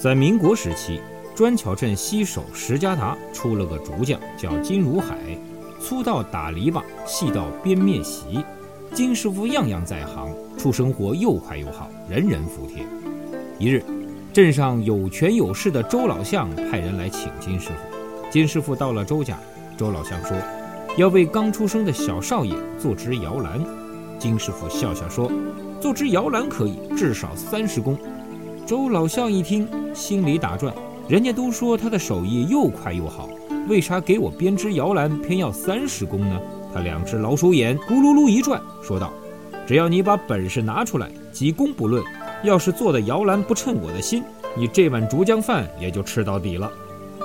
在民国时期，砖桥镇西首石家达出了个竹匠，叫金如海，粗到打篱笆，细到编篾席。金师傅样样在行，出生活又快又好，人人服帖。一日，镇上有权有势的周老相派人来请金师傅。金师傅到了周家，周老相说要为刚出生的小少爷做只摇篮。金师傅笑笑说：“做只摇篮可以，至少三十公。”周老相一听，心里打转：人家都说他的手艺又快又好，为啥给我编织摇篮偏要三十公呢？他两只老鼠眼咕噜噜一转，说道：“只要你把本事拿出来，几公不论。要是做的摇篮不称我的心，你这碗竹浆饭也就吃到底了。”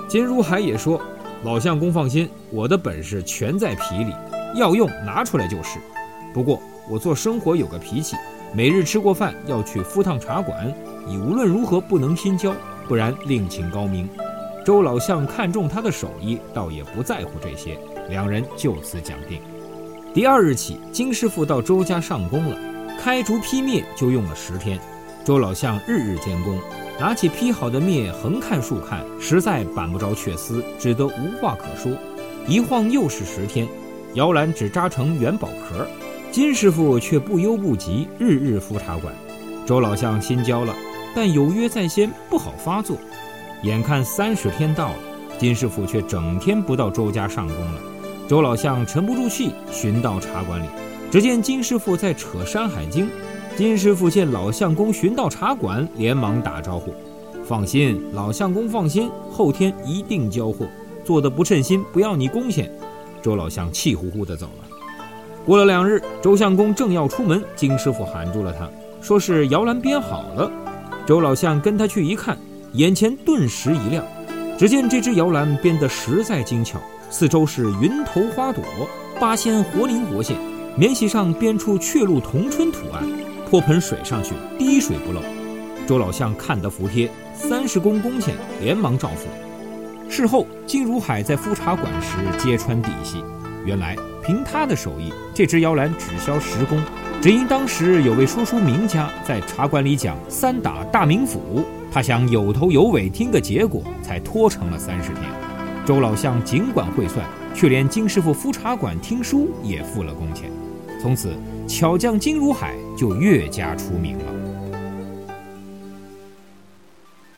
金如海也说：“老相公放心，我的本事全在皮里，要用拿出来就是。不过我做生活有个脾气，每日吃过饭要去赴趟茶馆。”你无论如何不能心焦，不然另请高明。周老相看中他的手艺，倒也不在乎这些，两人就此讲定。第二日起，金师傅到周家上工了，开竹劈篾就用了十天。周老相日日监工，拿起劈好的篾横看竖看，实在扳不着却丝，只得无话可说。一晃又是十天，摇篮只扎成元宝壳，金师傅却不忧不急，日日敷茶馆。周老相心焦了。但有约在先，不好发作。眼看三十天到了，金师傅却整天不到周家上工了。周老相沉不住气，寻到茶馆里，只见金师傅在扯《山海经》。金师傅见老相公寻到茶馆，连忙打招呼：“放心，老相公放心，后天一定交货。做的不称心，不要你工钱。”周老相气呼呼地走了。过了两日，周相公正要出门，金师傅喊住了他，说是摇篮编好了。周老相跟他去一看，眼前顿时一亮。只见这只摇篮编得实在精巧，四周是云头花朵，八仙活灵活现，棉席上编出雀鹿同春图案，泼盆水上去，滴水不漏。周老相看得服帖，三十公工钱，连忙照付。事后，金如海在敷茶馆时揭穿底细，原来凭他的手艺，这只摇篮只销十公。只因当时有位说书名家在茶馆里讲三打大名府，他想有头有尾听个结果，才拖成了三十天。周老相尽管会算，却连金师傅敷茶馆听书也付了工钱。从此，巧匠金如海就越加出名了。